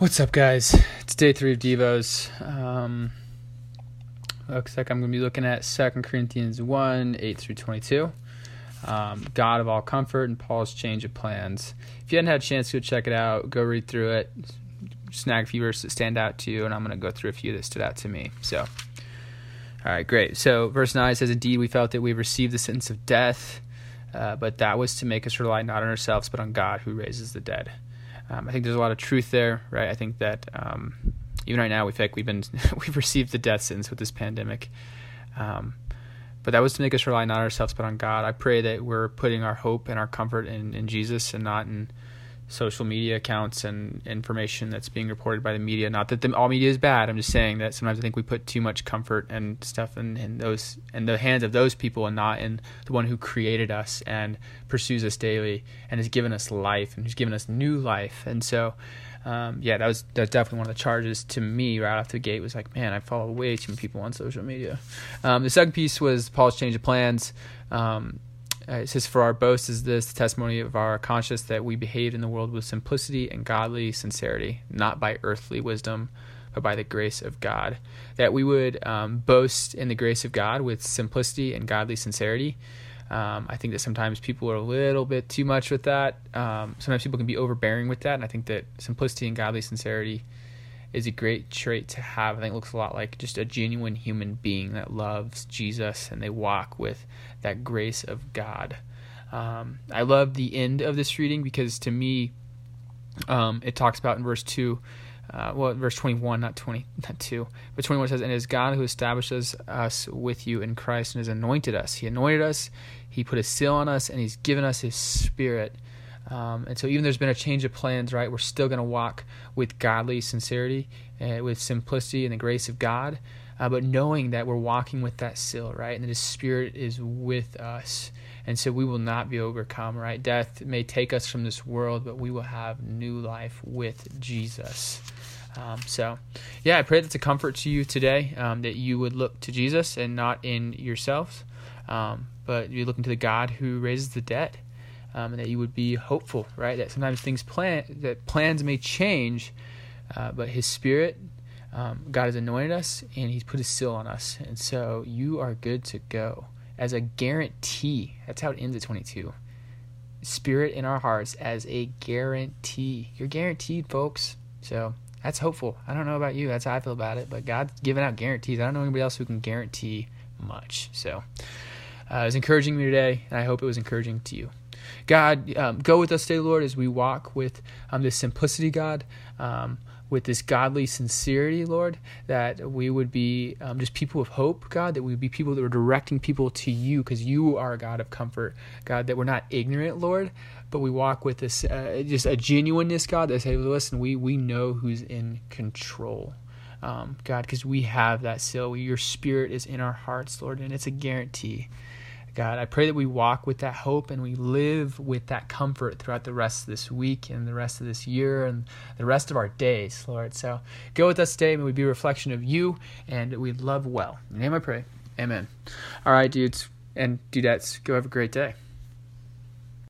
What's up, guys? It's day three of Devos. Um, looks like I'm going to be looking at 2 Corinthians 1 8 through 22. Um, God of all comfort and Paul's change of plans. If you hadn't had a chance to go check it out, go read through it, snag a few verses that stand out to you, and I'm going to go through a few that stood out to me. So, all right, great. So, verse 9 says, Indeed, we felt that we received the sentence of death, uh, but that was to make us rely not on ourselves, but on God who raises the dead. Um, I think there's a lot of truth there, right? I think that um, even right now we feel like we've been we've received the death sentence with this pandemic, um, but that was to make us rely not on ourselves but on God. I pray that we're putting our hope and our comfort in, in Jesus and not in social media accounts and information that's being reported by the media. Not that the, all media is bad. I'm just saying that sometimes I think we put too much comfort and stuff in, in those in the hands of those people and not in the one who created us and pursues us daily and has given us life and who's given us new life. And so, um, yeah, that was that was definitely one of the charges to me right off the gate. Was like, man, I follow way too many people on social media. Um, the second piece was Paul's change of plans. Um, uh, it says, For our boast is this the testimony of our conscience that we behaved in the world with simplicity and godly sincerity, not by earthly wisdom, but by the grace of God. That we would um, boast in the grace of God with simplicity and godly sincerity. Um, I think that sometimes people are a little bit too much with that. Um, sometimes people can be overbearing with that, and I think that simplicity and godly sincerity is a great trait to have. I think it looks a lot like just a genuine human being that loves Jesus and they walk with that grace of God. Um, I love the end of this reading because to me, um, it talks about in verse 2. Uh, well, verse 21, not 20, not 2, but 21 says, And it is God who establishes us with you in Christ and has anointed us. He anointed us, He put a seal on us, and He's given us His Spirit. Um, and so, even there's been a change of plans, right? We're still going to walk with godly sincerity, uh, with simplicity and the grace of God, uh, but knowing that we're walking with that seal, right? And that His Spirit is with us. And so, we will not be overcome, right? Death may take us from this world, but we will have new life with Jesus. Um, so, yeah, I pray that's a comfort to you today, um, that you would look to Jesus and not in yourselves, um, but you look into the God who raises the dead um, and that you would be hopeful, right? That sometimes things plan that plans may change, uh, but His Spirit, um, God has anointed us and He's put His seal on us, and so you are good to go as a guarantee. That's how it ends at 22. Spirit in our hearts as a guarantee. You're guaranteed, folks. So that's hopeful. I don't know about you. That's how I feel about it. But God's giving out guarantees. I don't know anybody else who can guarantee much. So uh, it was encouraging me today, and I hope it was encouraging to you. God, um, go with us today, Lord, as we walk with um, this simplicity, God, um, with this godly sincerity, Lord, that we would be um, just people of hope, God, that we would be people that are directing people to you because you are a God of comfort, God, that we're not ignorant, Lord, but we walk with this uh, just a genuineness, God, that say, listen, we, we know who's in control. Um, God, because we have that seal. Your spirit is in our hearts, Lord, and it's a guarantee. God, I pray that we walk with that hope and we live with that comfort throughout the rest of this week and the rest of this year and the rest of our days, Lord. So go with us today. May we be a reflection of you and we love well. In your name I pray. Amen. All right, dudes and dudettes, go have a great day.